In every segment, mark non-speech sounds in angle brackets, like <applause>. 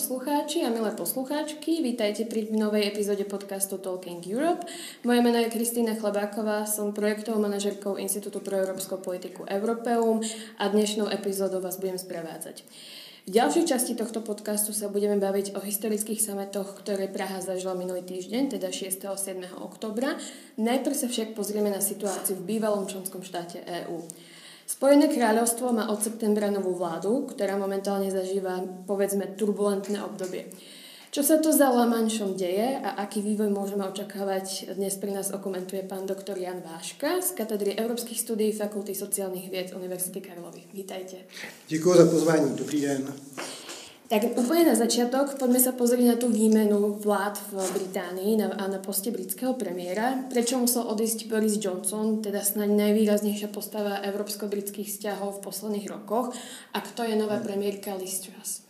poslucháči a milé poslucháčky, vítajte pri novej epizóde podcastu Talking Europe. Moje meno je Kristýna Chlebáková, som projektovou manažerkou Institútu pro európsku politiku Europeum a dnešnou epizódou vás budem sprevádzať. V ďalšej časti tohto podcastu sa budeme baviť o historických sametoch, ktoré Praha zažila minulý týždeň, teda 6. a 7. oktobra. Najprv sa však pozrieme na situáciu v bývalom členskom štáte EÚ. Spojené kráľovstvo má od septembra novú vládu, ktorá momentálne zažíva, povedzme, turbulentné obdobie. Čo sa to za Lamanšom deje a aký vývoj môžeme očakávať, dnes pri nás okomentuje pán doktor Jan Váška z katedry Európskych studií Fakulty sociálnych vied Univerzity Karlovy. Vítajte. Děkuji za pozvání. Dobrý den. Tak úplně na začiatok poďme sa pozrieť na tú výmenu vlád v Británii na, a na poste britského premiéra. Prečo musel odísť Boris Johnson, teda snáď najvýraznejšia postava európsko-britských vzťahov v posledných rokoch. A kto je nová premiérka Liz Truss?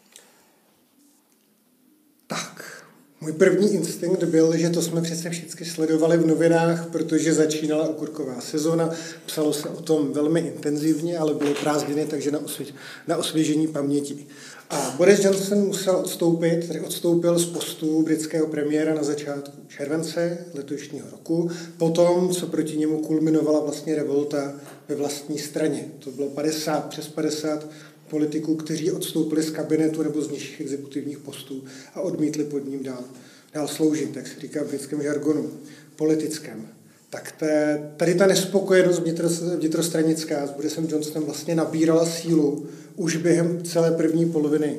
Tak, můj první instinkt byl, že to jsme přece všichni sledovali v novinách, protože začínala okurková sezona, psalo se o tom velmi intenzivně, ale bylo prázdniny, takže na, osvěž, na osvěžení paměti. A Boris Johnson musel odstoupit, tedy odstoupil z postu britského premiéra na začátku července letošního roku, potom, co proti němu kulminovala vlastně revolta ve vlastní straně. To bylo 50, přes 50 politiků, kteří odstoupili z kabinetu nebo z nižších exekutivních postů a odmítli pod ním dál, dál sloužit, jak se říká v britském žargonu, politickém. Tak té, tady ta nespokojenost vnitrostranická s Borisem Johnsonem vlastně nabírala sílu už během celé první poloviny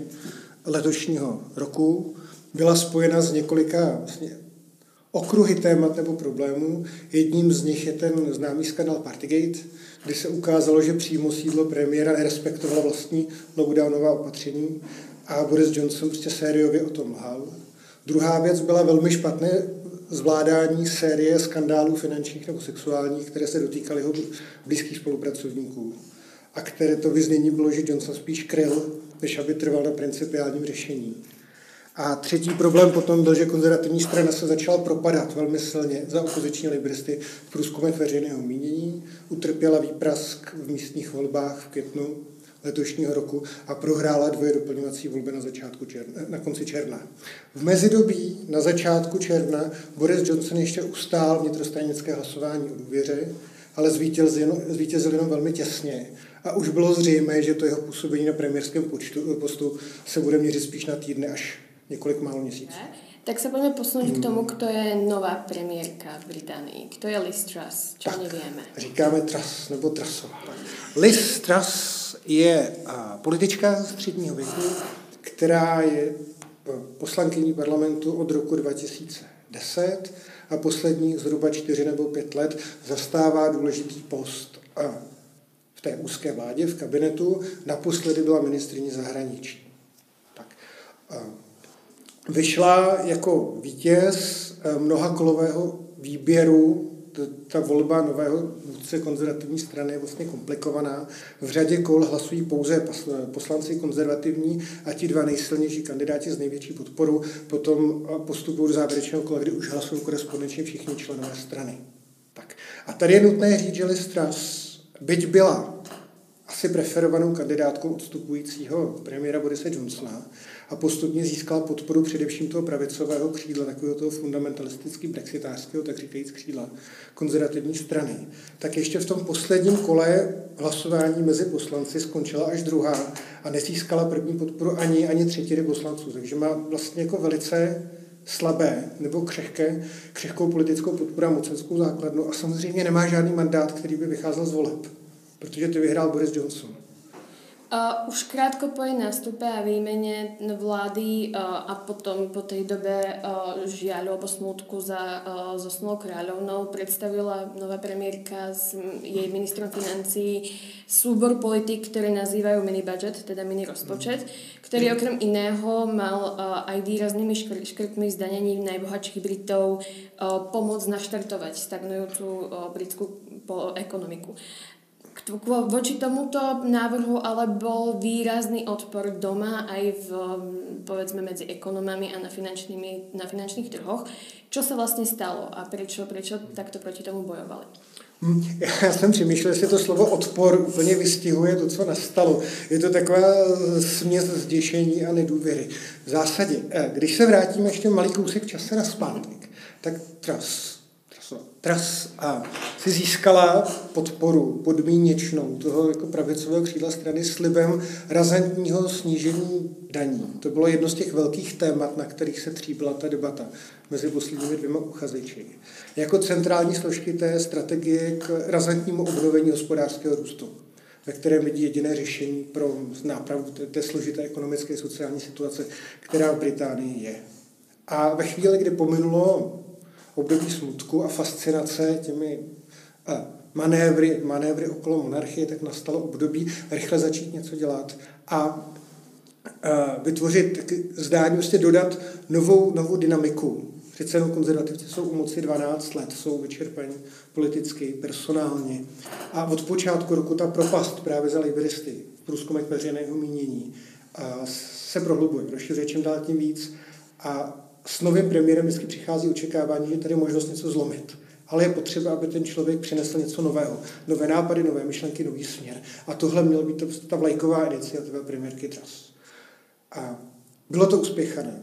letošního roku. Byla spojena s několika vlastně okruhy témat nebo problémů. Jedním z nich je ten známý skandal Partygate, kdy se ukázalo, že přímo sídlo premiéra nerespektovalo vlastní lockdownová opatření a Boris Johnson prostě sériově o tom lhal. Druhá věc byla velmi špatné zvládání série skandálů finančních nebo sexuálních, které se dotýkaly jeho blízkých spolupracovníků a které to vyznění bylo, že Johnson spíš kryl, než aby trval na principiálním řešení. A třetí problém potom byl, že konzervativní strana se začala propadat velmi silně za opoziční libristy v průzkumech veřejného mínění, utrpěla výprask v místních volbách v květnu letošního roku a prohrála dvoje doplňovací volby na, začátku června, na konci června. V mezidobí na začátku června Boris Johnson ještě ustál vnitrostranické hlasování o důvěře, ale zvítězil jenom, zvítězil jenom velmi těsně. A už bylo zřejmé, že to jeho působení na premiérském počtu, postu se bude měřit spíš na týdny až několik málo měsíců. Tak se pojďme posunout hmm. k tomu, kdo je nová premiérka v Británii. Kdo je Liz Truss? Čo tak, nevíme? Říkáme Truss nebo Trussová. Liz Truss je a, politička středního věku, která je poslankyní parlamentu od roku 2010 a posledních zhruba čtyři nebo pět let zastává důležitý post a, v té úzké vládě, v kabinetu. Naposledy byla ministriní zahraničí. Tak, a, vyšla jako vítěz eh, mnoha kolového výběru. Ta volba nového vůdce konzervativní strany je vlastně komplikovaná. V řadě kol hlasují pouze poslanci konzervativní a ti dva nejsilnější kandidáti s největší podporou potom postupují do závěrečného kola, kdy už hlasují korespondenčně všichni členové strany. Tak. A tady je nutné říct, že Listras, byť byla asi preferovanou kandidátkou odstupujícího premiéra Borise Johnsona a postupně získala podporu především toho pravicového křídla, takového toho fundamentalisticky brexitářského, tak říkajíc křídla konzervativní strany. Tak ještě v tom posledním kole hlasování mezi poslanci skončila až druhá a nezískala první podporu ani, ani třetiny poslanců. Takže má vlastně jako velice slabé nebo křehké, křehkou politickou podporu a mocenskou základnu a samozřejmě nemá žádný mandát, který by vycházel z voleb protože to vyhrál Boris Johnson. Uh, už krátko po jej nástupe a výmene vlády uh, a potom po tej dobe uh, žiaľu alebo smutku za uh, zosnulou kráľovnou predstavila nová premiérka s jej ministrom financí súbor politik, ktoré nazývajú mini budget, teda mini rozpočet, ktorý okrem iného mal uh, aj výraznými škr- škrtmi zdanení najbohatších Britov uh, pomôcť naštartovať stagnujúcu uh, britskú ekonomiku voči tomuto návrhu ale bol výrazný odpor doma aj v, povedzme medzi ekonomami a na, finančnými, na finančných trhoch. Čo sa vlastne stalo a prečo, prečo takto proti tomu bojovali? Hm, <laughs> já jsem přemýšlel, jestli to slovo odpor úplně vystihuje to, co nastalo. Je to taková směs zděšení a nedůvěry. V zásadě, eh, když se vrátíme ještě malý kousek čase na zpátek, tak tras, tras, a si získala podporu podmíněčnou toho jako pravicového křídla strany slibem razantního snížení daní. To bylo jedno z těch velkých témat, na kterých se tříbila ta debata mezi posledními dvěma uchazeči. Jako centrální složky té strategie k razantnímu obnovení hospodářského růstu ve kterém vidí jediné řešení pro nápravu té, té složité ekonomické sociální situace, která v Británii je. A ve chvíli, kdy pominulo období smutku a fascinace těmi a manévry, manévry okolo monarchie, tak nastalo období rychle začít něco dělat a, a vytvořit zdání, prostě dodat novou, novou dynamiku. Přece jenom konzervativci jsou u moci 12 let, jsou vyčerpaní politicky, personálně. A od počátku roku ta propast právě za liberisty v průzkumech veřejného mínění se prohlubuje, rozšiřuje čím dál tím víc. A s novým premiérem vždycky přichází očekávání, že tady je možnost něco zlomit. Ale je potřeba, aby ten člověk přinesl něco nového. Nové nápady, nové myšlenky, nový směr. A tohle měl být to, ta vlajková iniciativa premiérky Tras. A bylo to uspěchané.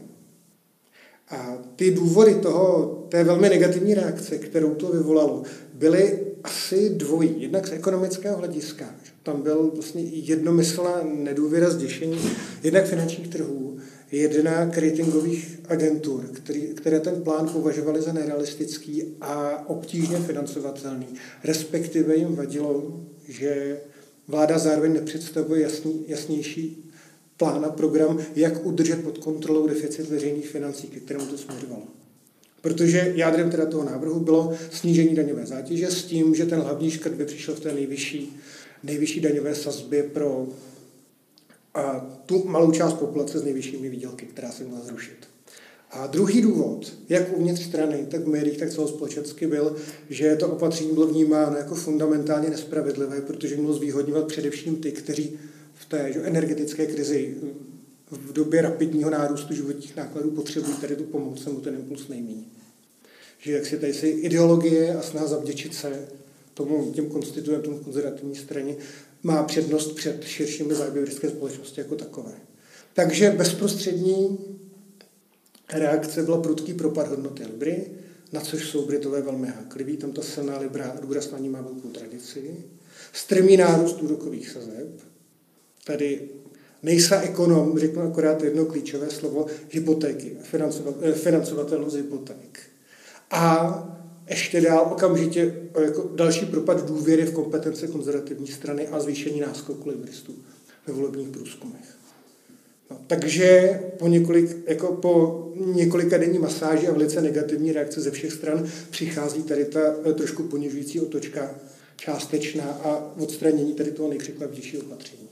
A ty důvody toho, té velmi negativní reakce, kterou to vyvolalo, byly asi dvojí. Jednak z ekonomického hlediska. Tam byl vlastně jednomyslná nedůvěra, zděšení, jednak finančních trhů, jedna ratingových agentur, který, které ten plán považovali za nerealistický a obtížně financovatelný. Respektive jim vadilo, že vláda zároveň nepředstavuje jasný, jasnější plán a program, jak udržet pod kontrolou deficit veřejných financí, ke kterému to směřovalo. Protože jádrem teda toho návrhu bylo snížení daňové zátěže s tím, že ten hlavní škrt by přišel v té nejvyšší, nejvyšší daňové sazbě pro a tu malou část populace s nejvyššími výdělky, která se měla zrušit. A druhý důvod, jak uvnitř strany, tak v médiích, tak celospolečensky byl, že to opatření bylo vnímáno jako fundamentálně nespravedlivé, protože mělo zvýhodňovat především ty, kteří v té že, energetické krizi v době rapidního nárůstu životních nákladů potřebují tady tu pomoc, mu ten impuls nejméně. Že jak si tady si ideologie a snaha zavděčit se tomu, těm konstituentům v konzervativní straně má přednost před širšími zájmy britské společnosti jako takové. Takže bezprostřední reakce byla prudký propad hodnoty Libry, na což jsou Britové velmi hákliví, tam ta silná Libra důraz na ní má velkou tradici. Strmý nárůst úrokových sazeb, tady nejsa ekonom, řeknu akorát jedno klíčové slovo, hypotéky, eh, financovatelnost hypoték. A ještě dál okamžitě eh, jako další propad důvěry v kompetence konzervativní strany a zvýšení náskoku libristů ve volebních průzkumech. No, takže po, několik, jako po několika denní masáži a velice negativní reakce ze všech stran přichází tady ta eh, trošku ponižující otočka částečná a odstranění tady toho nejpřekvapivějšího opatření.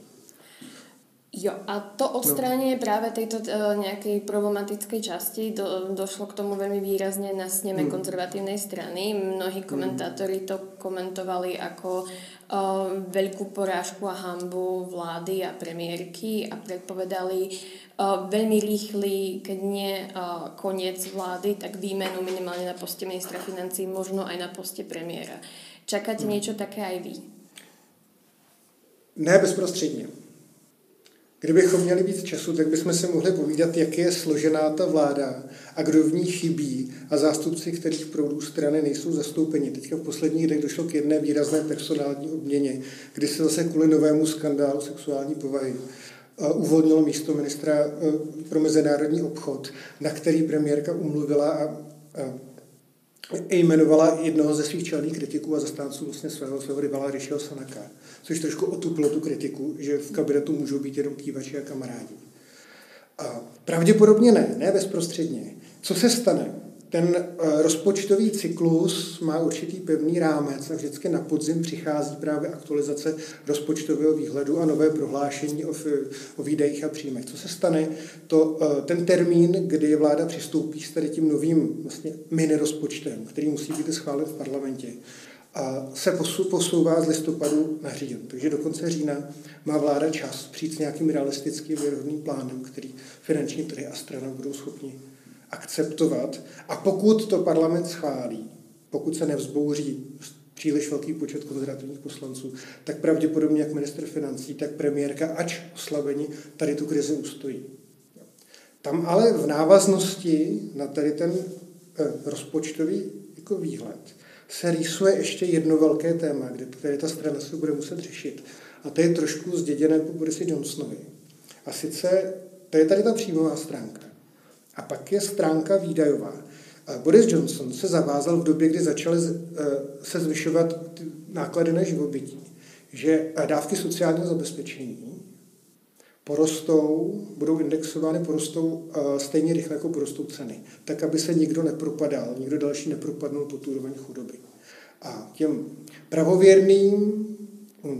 Jo, a to odstránenie no. práve tejto uh, nejakej problematickej časti do, došlo k tomu veľmi výrazne na sneme mm. konzervatívnej strany. Mnohí hmm. komentátori to komentovali ako uh, veľkú porážku a hambu vlády a premiérky a predpovedali uh, veľmi rýchly, keď nie uh, koniec vlády, tak výmenu minimálne na poste ministra financí, možno aj na poste premiéra. Čakáte mm. niečo také aj vy? Ne bezprostředně. Kdybychom měli víc času, tak bychom se mohli povídat, jak je složená ta vláda a kdo v ní chybí a zástupci, kterých proudů strany nejsou zastoupeni. Teďka v posledních dnech došlo k jedné výrazné personální obměně, kdy se zase kvůli novému skandálu sexuální povahy uvolnilo místo ministra e, pro mezinárodní obchod, na který premiérka umluvila a jmenovala jednoho ze svých čelných kritiků a zastánců vlastně svého, svého rivala Rishiho Sanaka, což trošku otuplo tu kritiku, že v kabinetu můžou být jenom kývači a kamarádi. A pravděpodobně ne, ne bezprostředně. Co se stane? Ten eh, rozpočtový cyklus má určitý pevný rámec a vždycky na podzim přichází právě aktualizace rozpočtového výhledu a nové prohlášení o, o výdejích a příjmech. Co se stane? To, eh, ten termín, kdy vláda přistoupí s tady tím novým vlastně mini rozpočtem, který musí být schválen v parlamentě, a se posouvá z listopadu na říjen. Takže do konce října má vláda čas přijít s nějakým realistickým věrohodným plánem, který finanční trhy a strana budou schopni akceptovat. A pokud to parlament schválí, pokud se nevzbouří příliš velký počet konzervativních poslanců, tak pravděpodobně jak minister financí, tak premiérka, ač oslabení, tady tu krizi ustojí. Tam ale v návaznosti na tady ten eh, rozpočtový jako výhled se rýsuje ještě jedno velké téma, kde, které ta strana se bude muset řešit. A to je trošku zděděné po Borisi Johnsonovi. A sice, to je tady ta příjmová stránka. A pak je stránka výdajová. Boris Johnson se zavázal v době, kdy začaly eh, se zvyšovat náklady na živobytí, že dávky sociálního zabezpečení porostou, budou indexovány, porostou eh, stejně rychle, jako porostou ceny, tak, aby se nikdo nepropadal, nikdo další nepropadnul pod úroveň chudoby. A těm pravověrným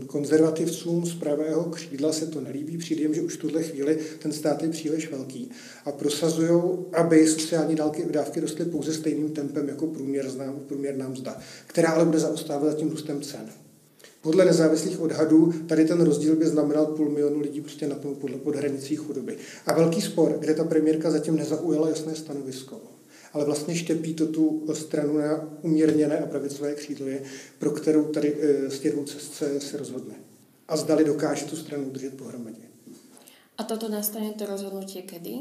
konzervativcům z pravého křídla se to nelíbí, přijde jim, že už v tuhle chvíli ten stát je příliš velký a prosazují, aby sociální dávky, dávky rostly pouze stejným tempem jako průměr, znám, průměrná mzda, která ale bude zaostávat za tím růstem cen. Podle nezávislých odhadů tady ten rozdíl by znamenal půl milionu lidí prostě na tom podle pod hranicí chudoby. A velký spor, kde ta premiérka zatím nezaujala jasné stanovisko ale vlastně štěpí to tu stranu na umírněné a pravicové křídlo, pro kterou tady eh, z těch dvou cest se, se rozhodne. A zdali dokáže tu stranu udržet pohromadě. A toto nastane to rozhodnutí kedy?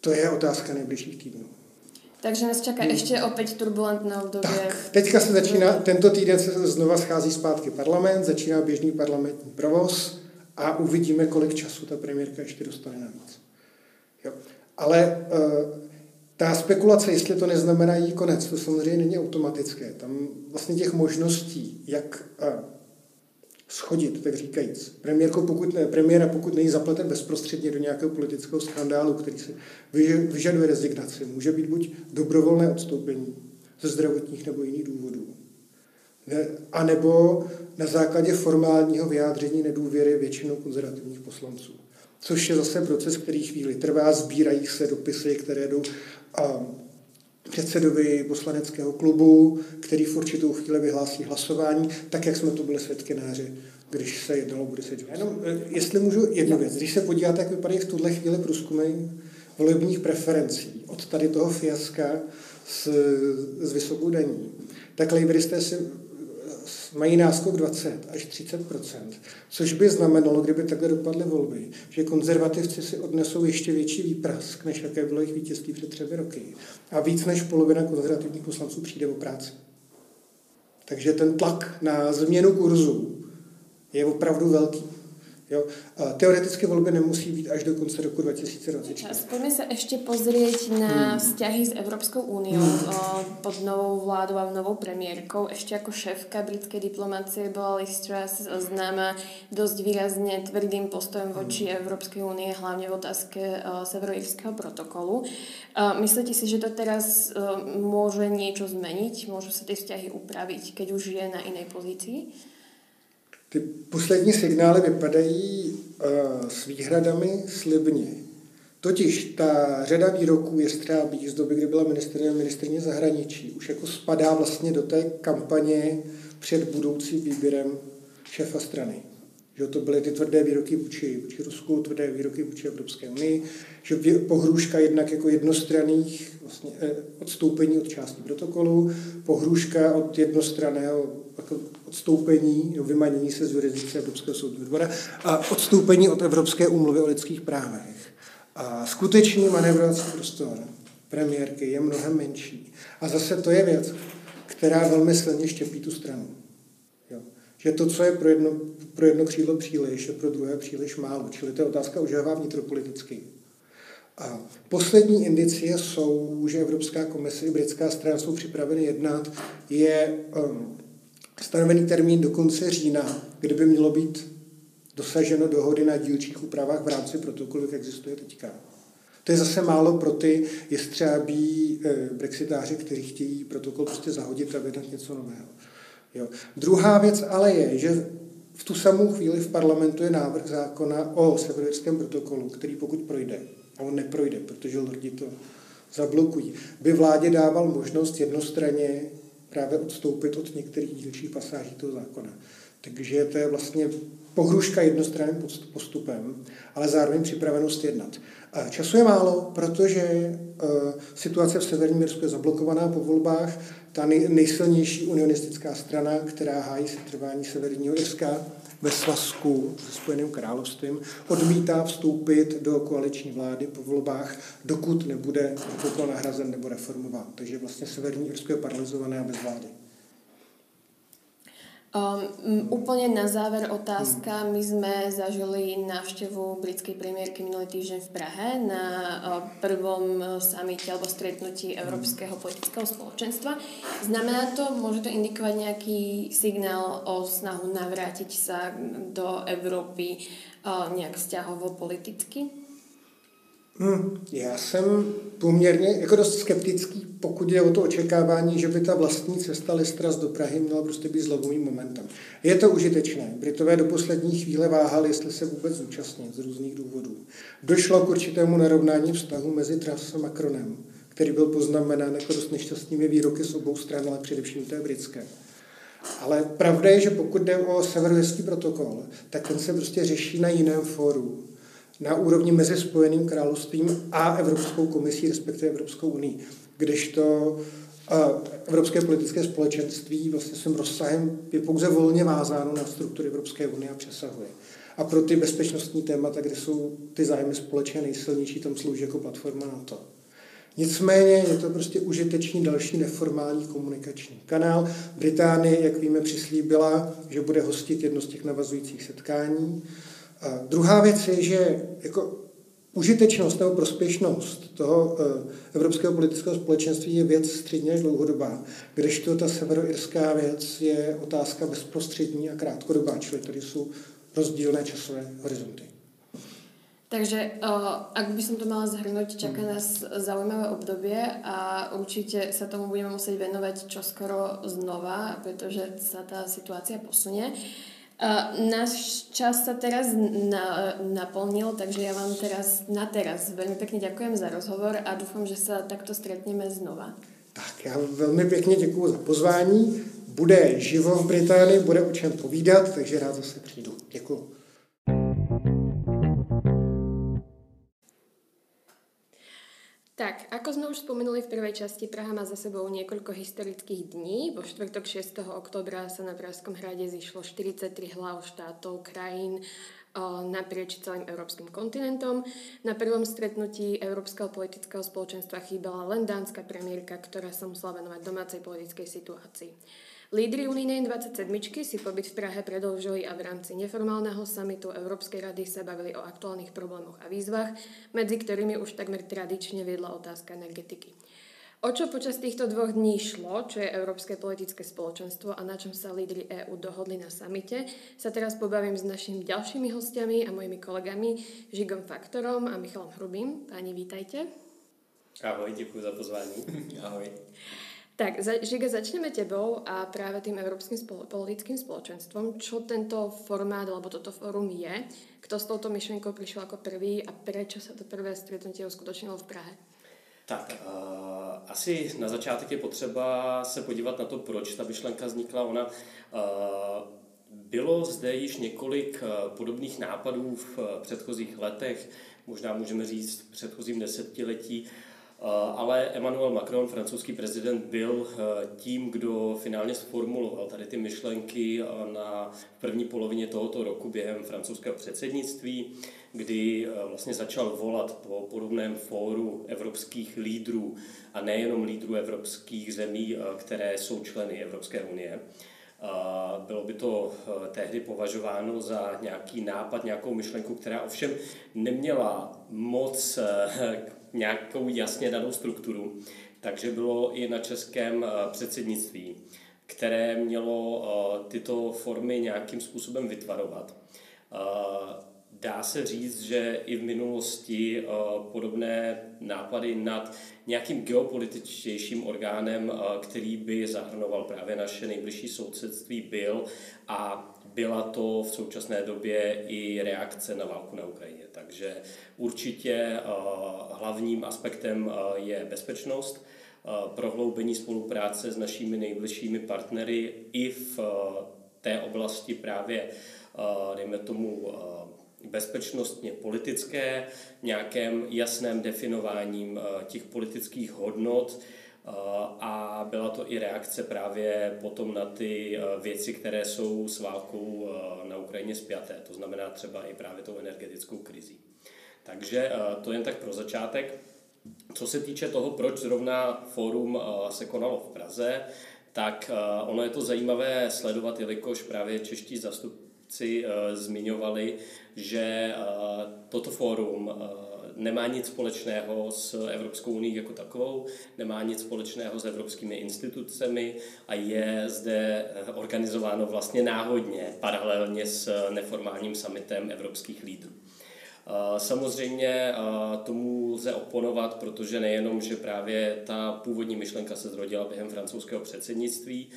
To je otázka nejbližších týdnů. Takže nás čeká hmm. ještě opět turbulentné období. Tak, teďka se začíná, tento týden se znova schází zpátky parlament, začíná běžný parlamentní provoz a uvidíme, kolik času ta premiérka ještě dostane navíc. Jo. Ale uh, ta spekulace, jestli to neznamená její konec, to samozřejmě není automatické. Tam vlastně těch možností, jak schodit, tak říkajíc. Premiérko, pokud ne, premiéra, pokud není zapleten bezprostředně do nějakého politického skandálu, který se vyžaduje rezignaci, může být buď dobrovolné odstoupení ze zdravotních nebo jiných důvodů, ne, a nebo na základě formálního vyjádření nedůvěry většinou konzervativních poslanců. Což je zase proces, který chvíli trvá, sbírají se dopisy, které jdou předsedovi poslaneckého klubu, který v určitou chvíli vyhlásí hlasování, tak jak jsme to byli svědky když se jednalo bude se Jenom, eh, jestli můžu jednu věc, když se podíváte, jak vypadají v tuhle chvíli průzkumy volebních preferencí od tady toho fiaska s, s vysokou daní, tak lejbristé si mají náskok 20 až 30% což by znamenalo, kdyby takhle dopadly volby, že konzervativci si odnesou ještě větší výprask, než jaké bylo jejich vítězství před třemi roky. A víc než polovina konzervativních poslanců přijde o práci. Takže ten tlak na změnu kurzu je opravdu velký. Jo? A teoreticky volby nemusí být až do konce roku 2024. Pojďme se ještě pozrieť na hmm. vzťahy s Evropskou úniou hmm. pod novou vládou a novou premiérkou. Ještě jako šéfka britské diplomacie byla Liz Truss známa dost výrazně tvrdým postojem voči hmm. Evropské unii, hlavně v otázke severoirského protokolu. Myslíte si, že to teraz může něco změnit? Můžu se ty vzťahy upravit, keď už je na jiné pozici? Ty poslední signály vypadají uh, s výhradami slibně. Totiž ta řada výroků je strábí z doby, kdy byla ministrině, ministrině zahraničí, už jako spadá vlastně do té kampaně před budoucím výběrem šéfa strany. Že to byly ty tvrdé výroky vůči, vůči Rusku, tvrdé výroky vůči Evropské unii, že pohrůžka jednak jako jednostranných vlastně, eh, odstoupení od části protokolu, pohrůžka od jednostranného jako odstoupení, no, vymanění se z jurisdikce Evropského soudního dvora a odstoupení od Evropské úmluvy o lidských právech. A skutečný manévrovací prostor premiérky je mnohem menší. A zase to je věc, která velmi silně štěpí tu stranu. Jo. Že to, co je pro jedno, pro jedno křídlo příliš, je pro druhé příliš málo. Čili to je otázka užívá vnitropoliticky. A poslední indicie jsou, že Evropská komise i britská strana jsou připraveny jednat, je um, stanovený termín do konce října, kdy by mělo být dosaženo dohody na dílčích úpravách v rámci protokolu, jak existuje teďka. To je zase málo pro ty jestřábí eh, brexitáři, kteří chtějí protokol prostě zahodit a vydat něco nového. Jo. Druhá věc ale je, že v tu samou chvíli v parlamentu je návrh zákona o severoirském protokolu, který pokud projde, a on neprojde, protože lidi to zablokují, by vládě dával možnost jednostranně právě odstoupit od některých dílčích pasáží toho zákona. Takže to je vlastně pohruška jednostranným postupem, ale zároveň připravenost jednat. Času je málo, protože e, situace v Severním Jirsku je zablokovaná po volbách, ta nejsilnější unionistická strana, která hájí setrvání Severního Irska ve svazku se Spojeným královstvím, odmítá vstoupit do koaliční vlády po volbách, dokud nebude toto nahrazen nebo reformován. Takže vlastně Severní Irsko je paralizované a bez vlády. Um, úplne na záver otázka. My sme zažili návštevu britskej premiérky minulý týždeň v Prahe na uh, prvom samite alebo stretnutí Európskeho politického spoločenstva. Znamená to, môže to indikovať nejaký signál o snahu navrátiť sa do Európy uh, nejak vzťahovo politicky? Hmm, já jsem poměrně jako dost skeptický, pokud je o to očekávání, že by ta vlastní cesta Listras do Prahy měla prostě být zlomovým momentem. Je to užitečné. Britové do poslední chvíle váhali, jestli se vůbec zúčastnit z různých důvodů. Došlo k určitému narovnání vztahu mezi Truss a Macronem, který byl poznamenán jako dost nešťastnými výroky z obou stran, ale především té britské. Ale pravda je, že pokud jde o severověstský protokol, tak ten se prostě řeší na jiném fóru na úrovni mezi Spojeným královstvím a Evropskou komisí, respektive Evropskou unii. Kdežto Evropské politické společenství vlastně svým rozsahem je pouze volně vázáno na struktury Evropské unie a přesahuje. A pro ty bezpečnostní témata, kde jsou ty zájmy společně nejsilnější, tam slouží jako platforma na to. Nicméně je to prostě užitečný další neformální komunikační kanál. Británie, jak víme, přislíbila, že bude hostit jedno z těch navazujících setkání. A druhá věc je, že jako užitečnost nebo prospěšnost toho eh, evropského politického společenství je věc středně až dlouhodobá, kdežto ta severoirská věc je otázka bezprostřední a krátkodobá, čili tady jsou rozdílné časové horizonty. Takže uh, ak by som to mala zhrnúť, čaká hmm. nás zaujímavé obdobie a určite sa tomu budeme musieť venovať čoskoro znova, pretože sa tá situácia posunie. Uh, Uh, náš čas sa teraz na, naplnil, takže ja vám teraz na teraz veľmi pekne ďakujem za rozhovor a dúfam, že sa takto stretneme znova. Tak já velmi pěkně děkuji za pozvání. Bude živo v Británii, bude o čem povídat, takže rád zase přijdu. Děkuji. Tak, ako sme už spomenuli v prvej časti, Praha má za sebou niekoľko historických dní. Vo štvrtok 6. oktobra sa na Pražskom hrade zišlo 43 hlav štátov, krajín naprieč celým európskym kontinentom. Na prvom stretnutí Európskeho politického spoločenstva chýbala len dánska premiérka, ktorá sa musela venovať domácej politickej situácii. Lídry unijnej 27 si pobyt v Prahe predlžili a v rámci neformálneho samitu Európskej rady sa bavili o aktuálnych problémoch a výzvach, medzi ktorými už takmer tradične viedla otázka energetiky. O čo počas týchto dvoch dní šlo, čo je Európske politické spoločenstvo a na čom sa lídry EÚ dohodli na samite, sa teraz pobavím s našimi ďalšími hostiami a mojimi kolegami Žigom Faktorom a Michalom Hrubým. Páni, vítajte. Ahoj, děkuji za pozvání. Ahoj. Tak, Žiga, začneme tebou a práve tým Európskym spolo- politickým spoločenstvom. Čo tento formát alebo toto fórum je? Kto s touto myšlenkou prišiel ako prvý a prečo sa to prvé stretnutie uskutočnilo v Prahe? Tak, uh, asi na začátek je potřeba se podívat na to, proč ta myšlenka vznikla. Ona uh, bylo zde již několik uh, podobných nápadů v předchozích letech, možná můžeme říct v předchozím desetiletí, Eh, ale Emmanuel Macron, francouzský prezident, byl eh, tím, kdo finálně sformuloval tady ty myšlenky eh, na první polovině tohoto roku během francouzského předsednictví, kdy vlastně začal volat po podobném fóru evropských lídrů a nejenom lídrů evropských zemí, které jsou členy Evropské unie. Bylo by to tehdy považováno za nějaký nápad, nějakou myšlenku, která ovšem neměla moc nějakou jasně danou strukturu, takže bylo i na českém eh, předsednictví, které mělo eh, tyto formy nějakým způsobem vytvarovat. Eh, dá se říct, že i v minulosti podobné nápady nad nějakým geopolitičtějším orgánem, který by zahrnoval právě naše nejbližší sousedství, byl a byla to v současné době i reakce na válku na Ukrajině. Takže určitě eh, hlavním aspektem eh, je bezpečnost, eh, prohloubení spolupráce s našimi nejbližšími partnery i v té oblasti právě, dejme tomu, bezpečnostně politické, nějakém jasném definováním těch politických hodnot, a byla to i reakce právě potom na ty věci, které jsou s válkou na Ukrajině spjaté, to znamená třeba i právě tou energetickou krizí. Takže to jen tak pro začátek. Co se týče toho, proč zrovna fórum se konalo v Praze, tak ono je to zajímavé sledovat, jelikož právě čeští zastupci zmiňovali, že toto fórum nemá nic společného s Evropskou unii jako takovou, nemá nic společného s evropskými institucemi a je zde organizováno vlastně náhodně, paralelně s neformálním summitem evropských lídrů. Samozřejmě tomu lze oponovat, protože nejenom, že právě ta původní myšlenka se zrodila během francouzského předsednictví,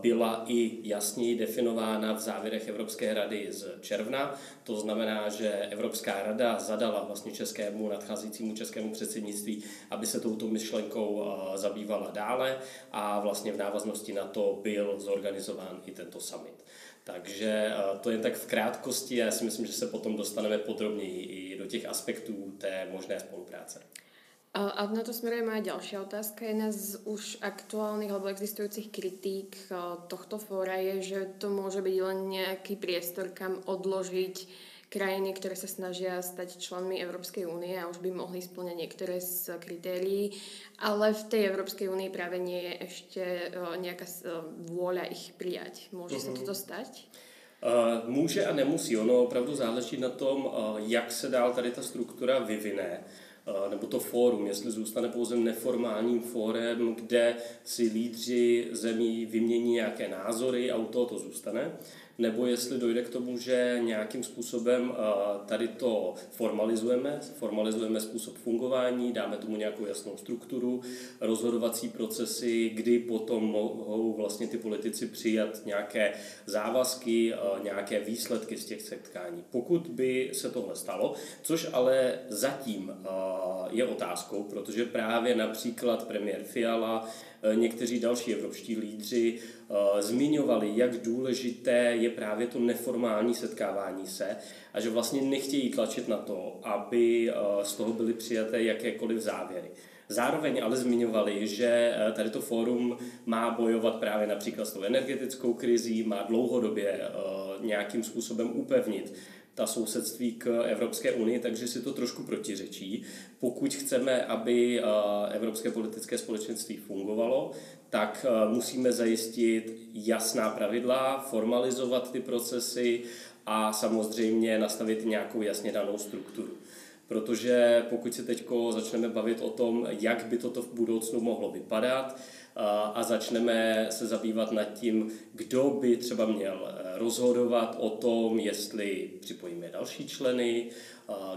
byla i jasněji definována v závěrech Evropské rady z června. To znamená, že Evropská rada zadala vlastně českému nadcházejícímu českému předsednictví, aby se touto myšlenkou zabývala dále a vlastně v návaznosti na to byl zorganizován i tento summit. Takže eh, to je tak v krátkosti já si myslím, že se potom dostaneme podrobněji i do těch aspektů té možné spolupráce. A na to smeruje moja ďalšia otázka. Jedna z už aktuálnych alebo existujúcich kritík eh, tohto fóra je, že to môže byť len nejaký priestor, kam odložiť krajiny, ktoré sa snažia stať členmi Európskej únie a už by mohli splňať niektoré z kritérií, ale v tej Európskej únii práve nie je ešte nejaká vôľa ich prijať. Môže uh-huh. sa toto stať? Uh, může a nemusí. Ono opravdu záleží na tom, uh, jak se dál tady ta struktura vyvine nebo to fórum, jestli zůstane pouze neformálním fórem, kde si lídři zemí vymění nějaké názory a u toho to zůstane, nebo jestli dojde k tomu, že nějakým způsobem tady to formalizujeme, formalizujeme způsob fungování, dáme tomu nějakou jasnou strukturu, rozhodovací procesy, kdy potom mohou vlastně ty politici přijat nějaké závazky, nějaké výsledky z těch setkání. Pokud by se tohle stalo, což ale zatím je otázkou, protože právě například premiér Fiala někteří další evropští lídři eh, zmiňovali, jak důležité je právě to neformální setkávání se a že vlastně nechtějí tlačit na to, aby eh, z toho byly přijaté jakékoliv závěry. Zároveň ale zmiňovali, že tady to fórum má bojovat právě například s tou energetickou krizí, má dlouhodobě nějakým způsobem upevnit ta sousedství k Evropské unii, takže si to trošku protiřečí. Pokud chceme, aby eh, Evropské politické společenství fungovalo, tak eh, musíme zajistit jasná pravidla, formalizovat ty procesy a samozřejmě nastavit nějakou jasně danou strukturu. Protože pokud se teď začneme bavit o tom, jak by toto v budoucnu mohlo vypadat, a začneme se zabývat nad tím, kdo by třeba měl eh, rozhodovat o tom, jestli připojíme další členy,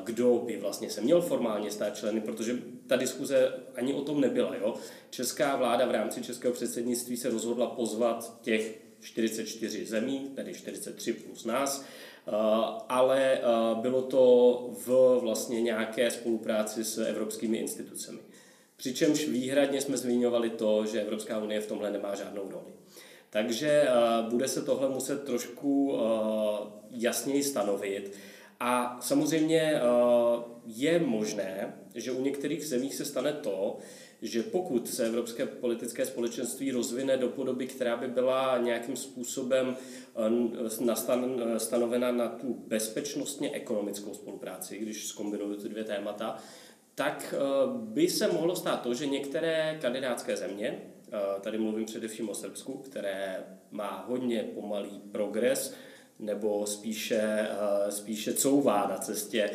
kdo by vlastně se měl formálně stát členy, protože ta diskuze ani o tom nebyla. Jo? Česká vláda v rámci českého předsednictví se rozhodla pozvat těch 44 zemí, tedy 43 plus nás, ale bylo to v vlastně nějaké spolupráci s evropskými institucemi. Přičemž výhradně jsme zmiňovali to, že Evropská unie v tomhle nemá žádnou roli. Takže uh, bude se tohle muset trošku jasněji stanovit. A samozřejmě uh, je možné, že u některých zemí se stane to, že pokud se Evropské politické společenství rozvine do podoby, která by byla nějakým způsobem stanovena na tu bezpečnostně ekonomickou spolupráci, když zkombinuju ty dvě témata, tak eh, by se mohlo stát to, že některé kandidátské země, eh, tady mluvím především o Srbsku, které má hodně pomalý progres, nebo spíše, eh, spíše couvá na cestě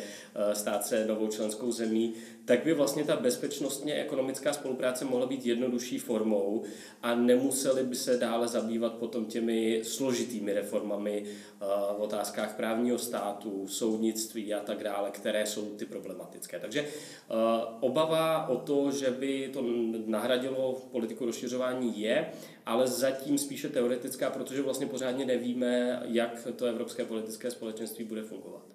stát se novou členskou zemí, tak by vlastně ta bezpečnostně ekonomická spolupráce mohla být jednodušší formou a nemuseli by se dále zabývat potom těmi složitými reformami eh, v otázkách právního státu, soudnictví a tak dále, které jsou ty problematické. Takže eh, obava o to, že by to nahradilo politiku rozšiřování je, ale zatím spíše teoretická, protože vlastně pořádně nevíme, jak to evropské politické společenství bude fungovat.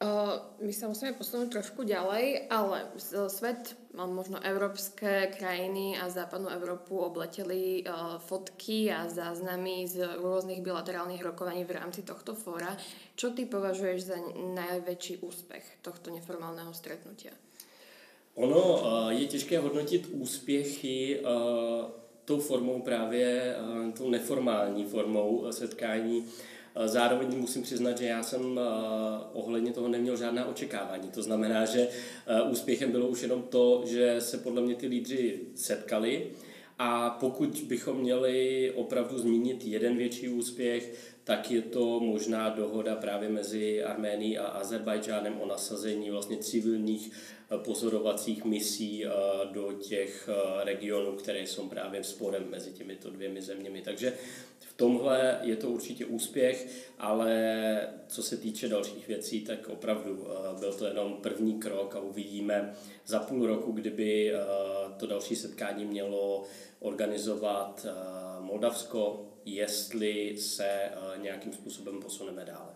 Uh, my sa musíme posunúť trošku ďalej, ale svet, možno európske krajiny a západnú Európu obleteli uh, fotky a záznamy z rôznych bilaterálnych rokovaní v rámci tohto fóra. Čo ty považuješ za najväčší úspech tohto neformálneho stretnutia? Ono je těžké hodnotit úspěchy tou formou právě, tou neformální formou setkání Eh, zároveň musím přiznat, že já jsem eh, ohledně toho neměl žádná očekávání. To znamená, že eh, úspěchem bylo už jenom to, že se podle mě ty lídři setkali a pokud bychom měli opravdu zmínit jeden větší úspěch, tak je to možná dohoda právě mezi Arménií a Azerbajdžánem o nasazení vlastně civilních pozorovacích misí do těch regionů, které jsou právě sporem mezi těmito dvěmi zeměmi. Takže tomhle je to určitě úspěch, ale co se týče dalších věcí, tak opravdu eh, byl to jenom první krok a uvidíme za půl roku, kdyby eh, to další setkání mělo organizovat eh, Moldavsko, jestli se nějakým způsobem posuneme dále.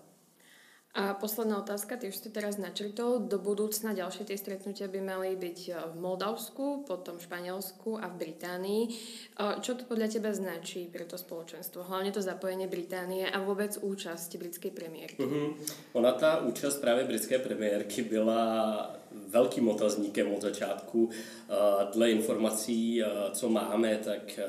A posledná otázka, ty už ste teraz načrtol. Do budúcna ďalšie tie stretnutia by mali byť e, v Moldavsku, potom v Španielsku a v Británii. E, čo to podľa teba značí pre to spoločenstvo? Hlavne to zapojenie Británie a vôbec účasť britskej premiérky. Uh-huh. Ona ta účast právě britské premiérky byla velkým otazníkem od začátku. E, dle informací, co máme, tak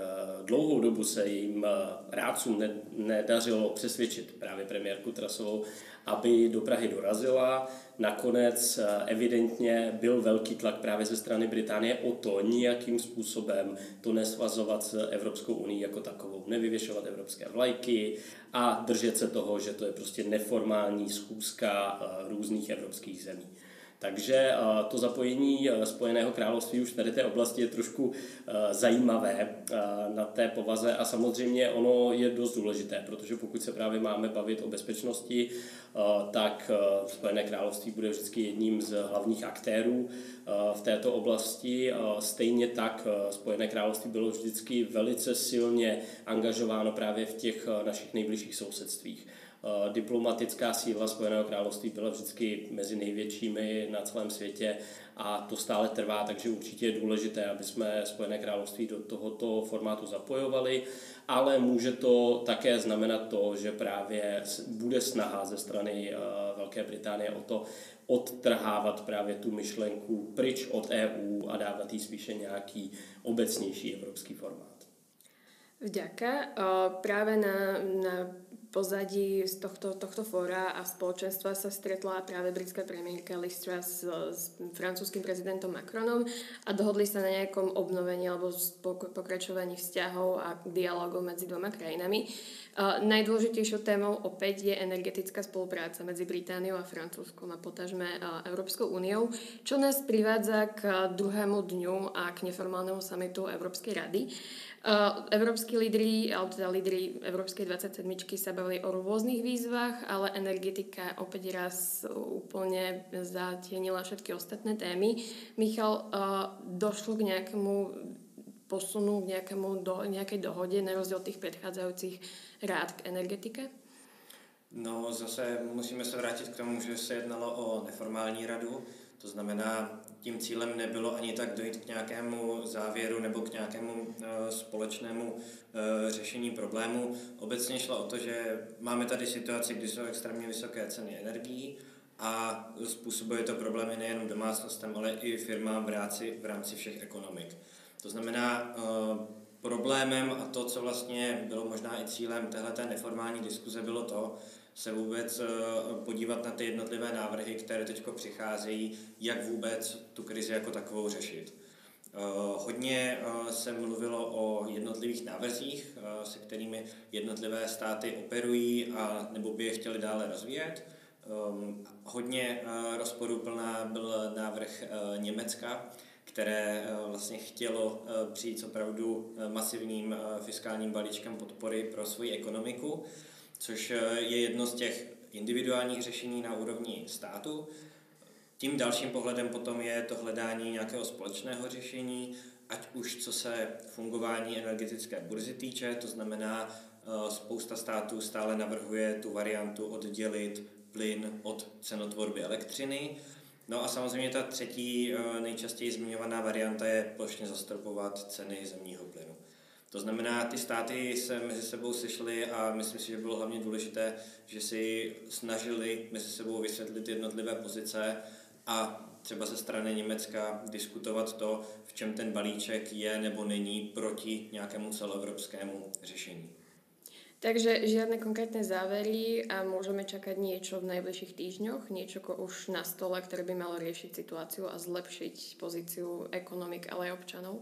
dlouhou dobu se jim rádcům nedařilo přesvědčit právě premiérku Trasovou, aby do Prahy dorazila. Nakonec eh, evidentně byl velký tlak právě ze strany Británie o to nějakým způsobem to nesvazovat s Evropskou unii jako takovou, nevyvěšovat evropské vlajky a držet se toho, že to je prostě neformální schůzka eh, různých evropských zemí. Takže eh, to zapojení eh, Spojeného království už tady té oblasti je trošku eh, zajímavé na té povaze a samozřejmě ono je dost důležité, protože pokud se právě máme bavit o bezpečnosti, tak Spojené království bude vždycky jedním z hlavních aktérů v této oblasti. Stejně tak Spojené království bylo vždycky velice silně angažováno právě v těch našich nejbližších sousedstvích. Eh, diplomatická síla Spojeného království byla vždycky mezi největšími na celém světě a to stále trvá, takže určitě je důležité, aby jsme Spojené království do tohoto formátu zapojovali, ale může to také znamenat to, že právě bude snaha ze strany eh, Velké Británie o to odtrhávat právě tu myšlenku pryč od EU a dávat jí spíše nějaký obecnější evropský formát. Vďaka. Eh, práve na, na pozadí z tohto, tohto fóra a spoločenstva sa stretla práve britská premiérka Liz s, s francúzským prezidentom Macronom a dohodli sa na nejakom obnovení alebo pokračovaní vzťahov a dialogov medzi dvoma krajinami. Najdôležitejšou témou opäť je energetická spolupráca medzi Britániou a Francúzskom a potažme Európskou úniou, čo nás privádza k druhému dňu a k neformálnemu samitu Európskej rady. Uh, európsky lídry, alebo teda lídry Európskej 27 sa bavili o rôznych výzvach, ale energetika opäť raz úplne zatienila všetky ostatné témy. Michal, uh, došlo k nejakému posunu, k nejakému do, nejakej dohode na rozdiel tých predchádzajúcich rád k energetike? No zase musíme se vrátit k tomu, že se jednalo o neformální radu, to znamená, tím cílem nebylo ani tak dojít k nějakému závěru nebo k nějakému uh, společnému uh, řešení problému. Obecně šlo o to, že máme tady situaci, kdy jsou extrémně vysoké ceny energií a způsobuje to problémy nejen domácnostem, ale i firmám v rámci, v rámci všech ekonomik. To znamená, uh, problémem a to, co vlastně bylo možná i cílem téhle neformální diskuze, bylo to, se vůbec eh, podívat na ty jednotlivé návrhy, které teď přicházejí, jak vůbec tu krizi jako takovou řešit. Eh, hodně eh, se mluvilo o jednotlivých návrzích, se kterými jednotlivé státy operují a nebo by je chtěli dále rozvíjet. Hodně rozporuplná byl návrh Německa, které vlastně chtělo přijít opravdu masivním fiskálním balíčkem podpory pro svoji ekonomiku což eh, je jedno z těch individuálních řešení na úrovni státu. Tím dalším pohledem potom je to hledání nějakého společného řešení, ať už co se fungování energetické burzy týče, to znamená, eh, spousta států stále navrhuje tu variantu oddělit plyn od cenotvorby elektřiny. No a samozřejmě ta třetí eh, nejčastěji zmiňovaná varianta je plošně zastropovat ceny zemního plynu. To znamená, ty státy se mezi sebou sešly a myslím si, že bylo hlavně důležité, že si snažili mezi sebou vysvětlit jednotlivé pozice a třeba ze strany Německa diskutovat to, v čem ten balíček je nebo není proti nějakému celoevropskému řešení. Takže žiadne konkrétne závery a môžeme čakať niečo v najbližších týždňoch, niečo už na stole, ktoré by malo riešiť situáciu a zlepšiť pozíciu ekonomik, ale aj občanov.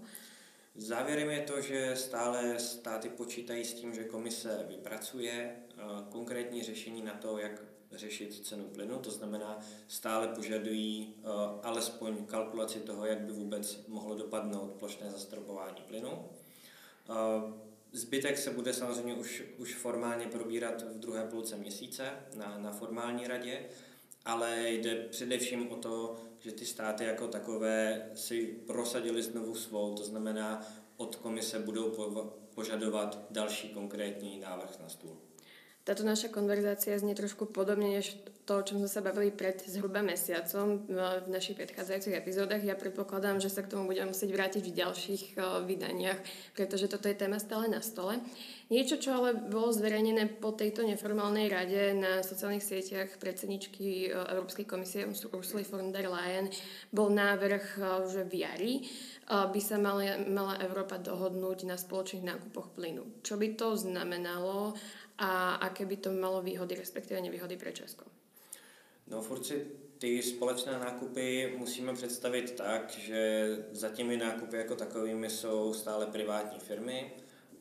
Závěrem je to, že stále státy počítají s tím, že komise vypracuje eh, konkrétní řešení na to, jak řešit cenu plynu, to znamená stále požadují uh, alespoň kalkulaci toho, jak by vůbec mohlo dopadnout plošné zastropování plynu. Uh, zbytek se bude samozřejmě už, už formálně probírat v druhé půlce měsíce na, na formální radě, ale jde především o to, že ty státy jako takové si prosadili znovu svou, to znamená od komise budou požadovat další konkrétní návrh na stůl. Táto naša konverzácia znie trošku podobne než to, o čom sme sa bavili pred zhruba mesiacom v našich predchádzajúcich epizódach. Ja predpokladám, že sa k tomu budeme musieť vrátiť v ďalších vydaniach, pretože toto je téma stále na stole. Niečo, čo ale bolo zverejnené po tejto neformálnej rade na sociálnych sieťach predsedničky Európskej komisie Ursula von der Leyen bol návrh, že v jari by sa mala, mala Európa dohodnúť na spoločných nákupoch plynu. Čo by to znamenalo a aké by to malo výhody, respektive nevýhody pro Česko? No furt si ty společné nákupy musíme představit tak, že za těmi nákupy jako takovými jsou stále privátní firmy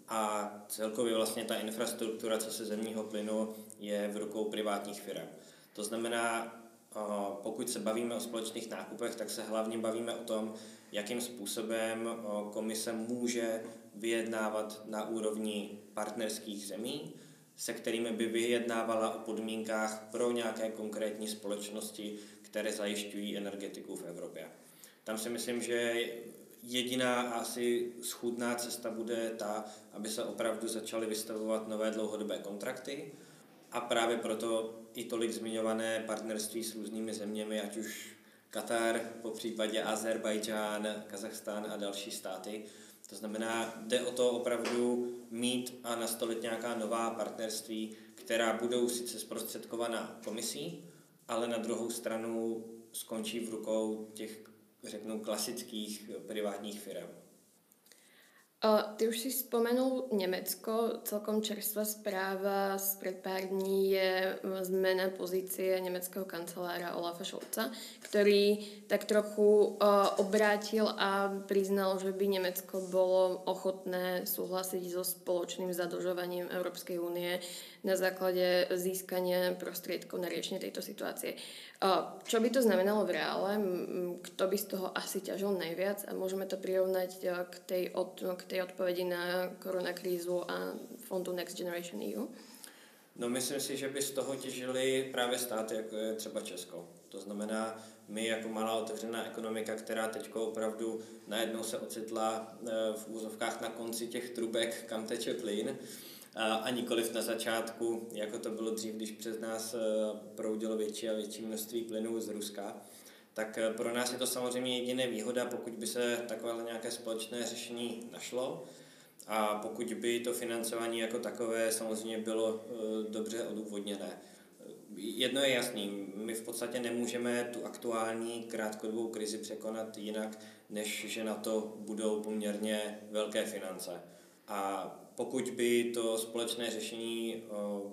a celkově vlastně ta infrastruktura, co se zemního plynu, je v rukou privátních firm. To znamená, pokud se bavíme o společných nákupech, tak se hlavně bavíme o tom, jakým způsobem komise může vyjednávat na úrovni partnerských zemí, se kterými by vyjednávala o podmínkách pro nějaké konkrétní společnosti, které zajišťují energetiku v Evropě. Tam si myslím, že jediná asi schůdná cesta bude ta, aby se opravdu začaly vystavovat nové dlouhodobé kontrakty a právě proto i tolik zmiňované partnerství s různými zeměmi, ať už Katar, po případě Azerbajdžán, Kazachstán a další státy, to znamená, jde o to opravdu mít a nastolit nějaká nová partnerství, která budou sice zprostředkovaná komisí, ale na druhou stranu skončí v rukou těch, řeknu, klasických privátních firm. Ty už si spomenul Nemecko, celkom čerstvá správa z pred pár dní je zmena pozície nemeckého kancelára Olafa Scholza, ktorý tak trochu obrátil a priznal, že by Nemecko bolo ochotné súhlasiť so spoločným zadlžovaním Európskej únie na základe získania prostriedkov na riešenie tejto situácie. Čo by to znamenalo v reále? Kto by z toho asi ťažil najviac? A môžeme to prirovnať k tej, od, k tej odpovedi na koronakrízu a fondu Next Generation EU? No myslím si, že by z toho těžili právě státy, jako je třeba Česko. To znamená, my jako malá otevřená ekonomika, která teď opravdu najednou se ocitla e, v úzovkách na konci těch trubek, kam teče plyn, a nikoliv na začátku, jako to bylo dřív, když přes nás e, proudilo větší a větší množství plynů z Ruska. Tak e, pro nás je to samozřejmě jediné výhoda, pokud by se takové nějaké společné řešení našlo. A pokud by to financování jako takové samozřejmě bylo e, dobře odůvodněné. Jedno je jasný, my v podstatě nemůžeme tu aktuální krátkodobou krizi překonat jinak, než že na to budou poměrně velké finance. A pokud by to společné řešení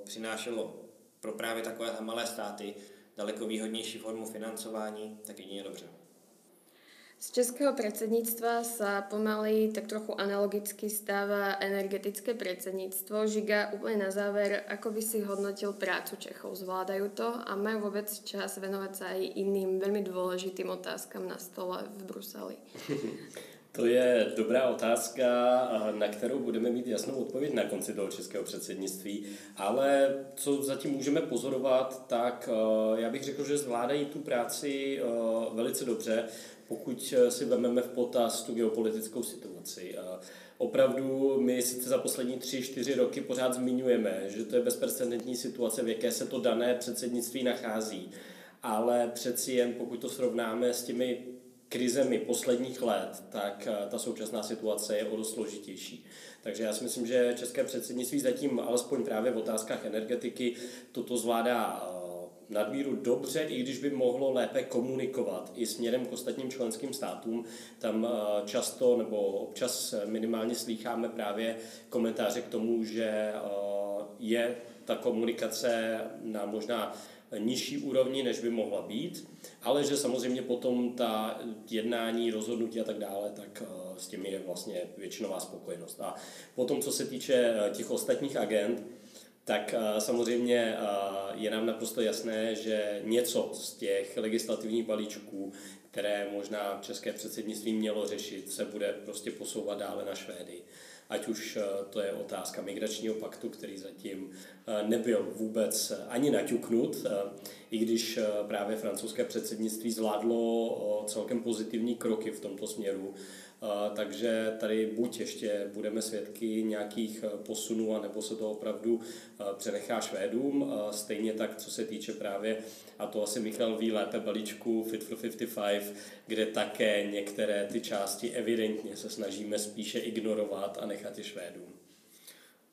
přinášelo pro právě takové malé státy daleko výhodnější formu financování, tak jedině dobře. Z českého predsedníctva sa pomaly tak trochu analogicky stáva energetické predsedníctvo. Žiga, úplne na záver, ako by si hodnotil prácu Čechov? Zvládajú to a majú vôbec čas venovať sa aj iným veľmi dôležitým otázkam na stole v Bruseli? <laughs> To je dobrá otázka, na kterou budeme mít jasnou odpověď na konci toho českého předsednictví, ale co zatím můžeme pozorovat, tak eh, já bych řekl, že zvládají tu práci eh, velice dobře, pokud si vezmeme v potaz tu geopolitickou situaci. Opravdu my sice za poslední tři, čtyři roky pořád zmiňujeme, že to je bezprecedentní situace, v jaké se to dané předsednictví nachází, ale přeci jen pokud to srovnáme s těmi krizemi posledních let, tak eh, ta současná situace je o dost složitější. Takže já si myslím, že české předsednictví zatím, alespoň právě v otázkách energetiky, toto zvládá eh, nadmíru dobře, i když by mohlo lépe komunikovat i směrem k ostatním členským státům. Tam eh, často nebo občas minimálně slýcháme právě komentáře k tomu, že je ta komunikace na možná nižší úrovni, než by mohla být, ale že samozřejmě potom ta jednání, rozhodnutí a tak dále, tak s těmi je vlastně většinová spokojenost. A potom, co se týče těch ostatních agent, tak samozřejmě je nám naprosto jasné, že něco z těch legislativních balíčků, které možná české předsednictví mělo řešit, se bude prostě posouvat dále na Švédy. Ať už to je otázka migračního paktu, který zatím nebyl vůbec ani naťuknut, i když právě francouzské předsednictví zvládlo celkem pozitivní kroky v tomto směru takže tady buď ještě budeme svědky nějakých e, posunů, anebo se to opravdu e, přenechá Švédům. Stejně tak, co se týče právě, a to asi Michal ví lépe, balíčku Fit for 55, kde také některé ty části evidentně se snažíme spíše ignorovat a nechat je Švédům.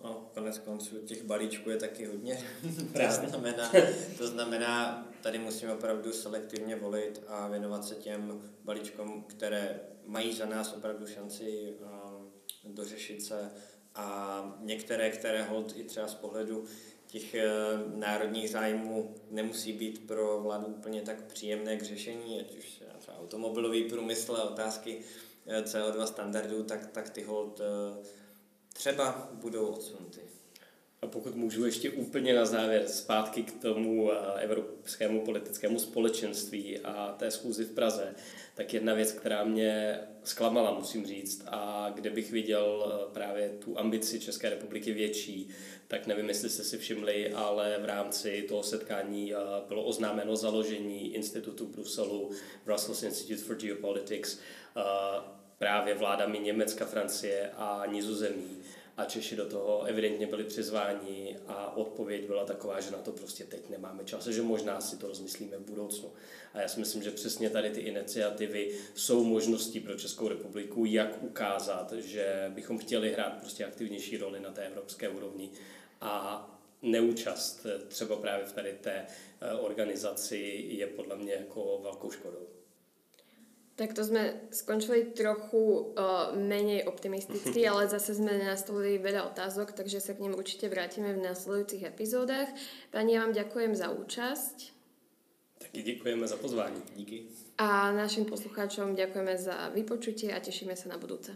No, konec konců těch balíčků je taky hodně. <laughs> to, znamená, to znamená, tady musíme opravdu selektivně volit a věnovat se těm balíčkům, které mají za nás opravdu šanci um, dořešit se a některé, které hold i třeba z pohledu těch uh, národních zájmů nemusí být pro vládu úplně tak příjemné k řešení, ať už třeba automobilový průmysl a otázky uh, CO2 standardů, tak, tak ty hold třeba budou odsunuty. A pokud můžu ještě úplně na závěr zpátky k tomu evropskému politickému společenství a té schůzi v Praze, tak jedna věc, která mě zklamala, musím říct, a kde bych viděl eh, právě tu ambici České republiky větší, tak nevím, jestli jste si všimli, ale v rámci toho setkání eh, bylo oznámeno založení institutu Bruselu, Brussels Institute for Geopolitics, eh, právě vládami Německa, Francie a Nizozemí a Češi do toho evidentně byli přizváni a odpověď byla taková, že na to prostě teď nemáme čas, že možná si to rozmyslíme v budoucnu. A já si myslím, že přesně tady ty iniciativy jsou možností pro Českou republiku, jak ukázat, že bychom chtěli hrát prostě aktivnější roli na té evropské úrovni a neúčast třeba právě v tady té eh, organizaci je podle mě jako velkou škodou. Tak to sme skončili trochu uh, menej optimisticky, <laughs> ale zase sme nastolili veľa otázok, takže sa k ním určite vrátime v následujúcich epizódach. Pani, ja vám ďakujem za účasť. Taky děkujeme za pozvání. Díky. A našim poslucháčom ďakujeme za vypočutie a tešíme sa na budúce.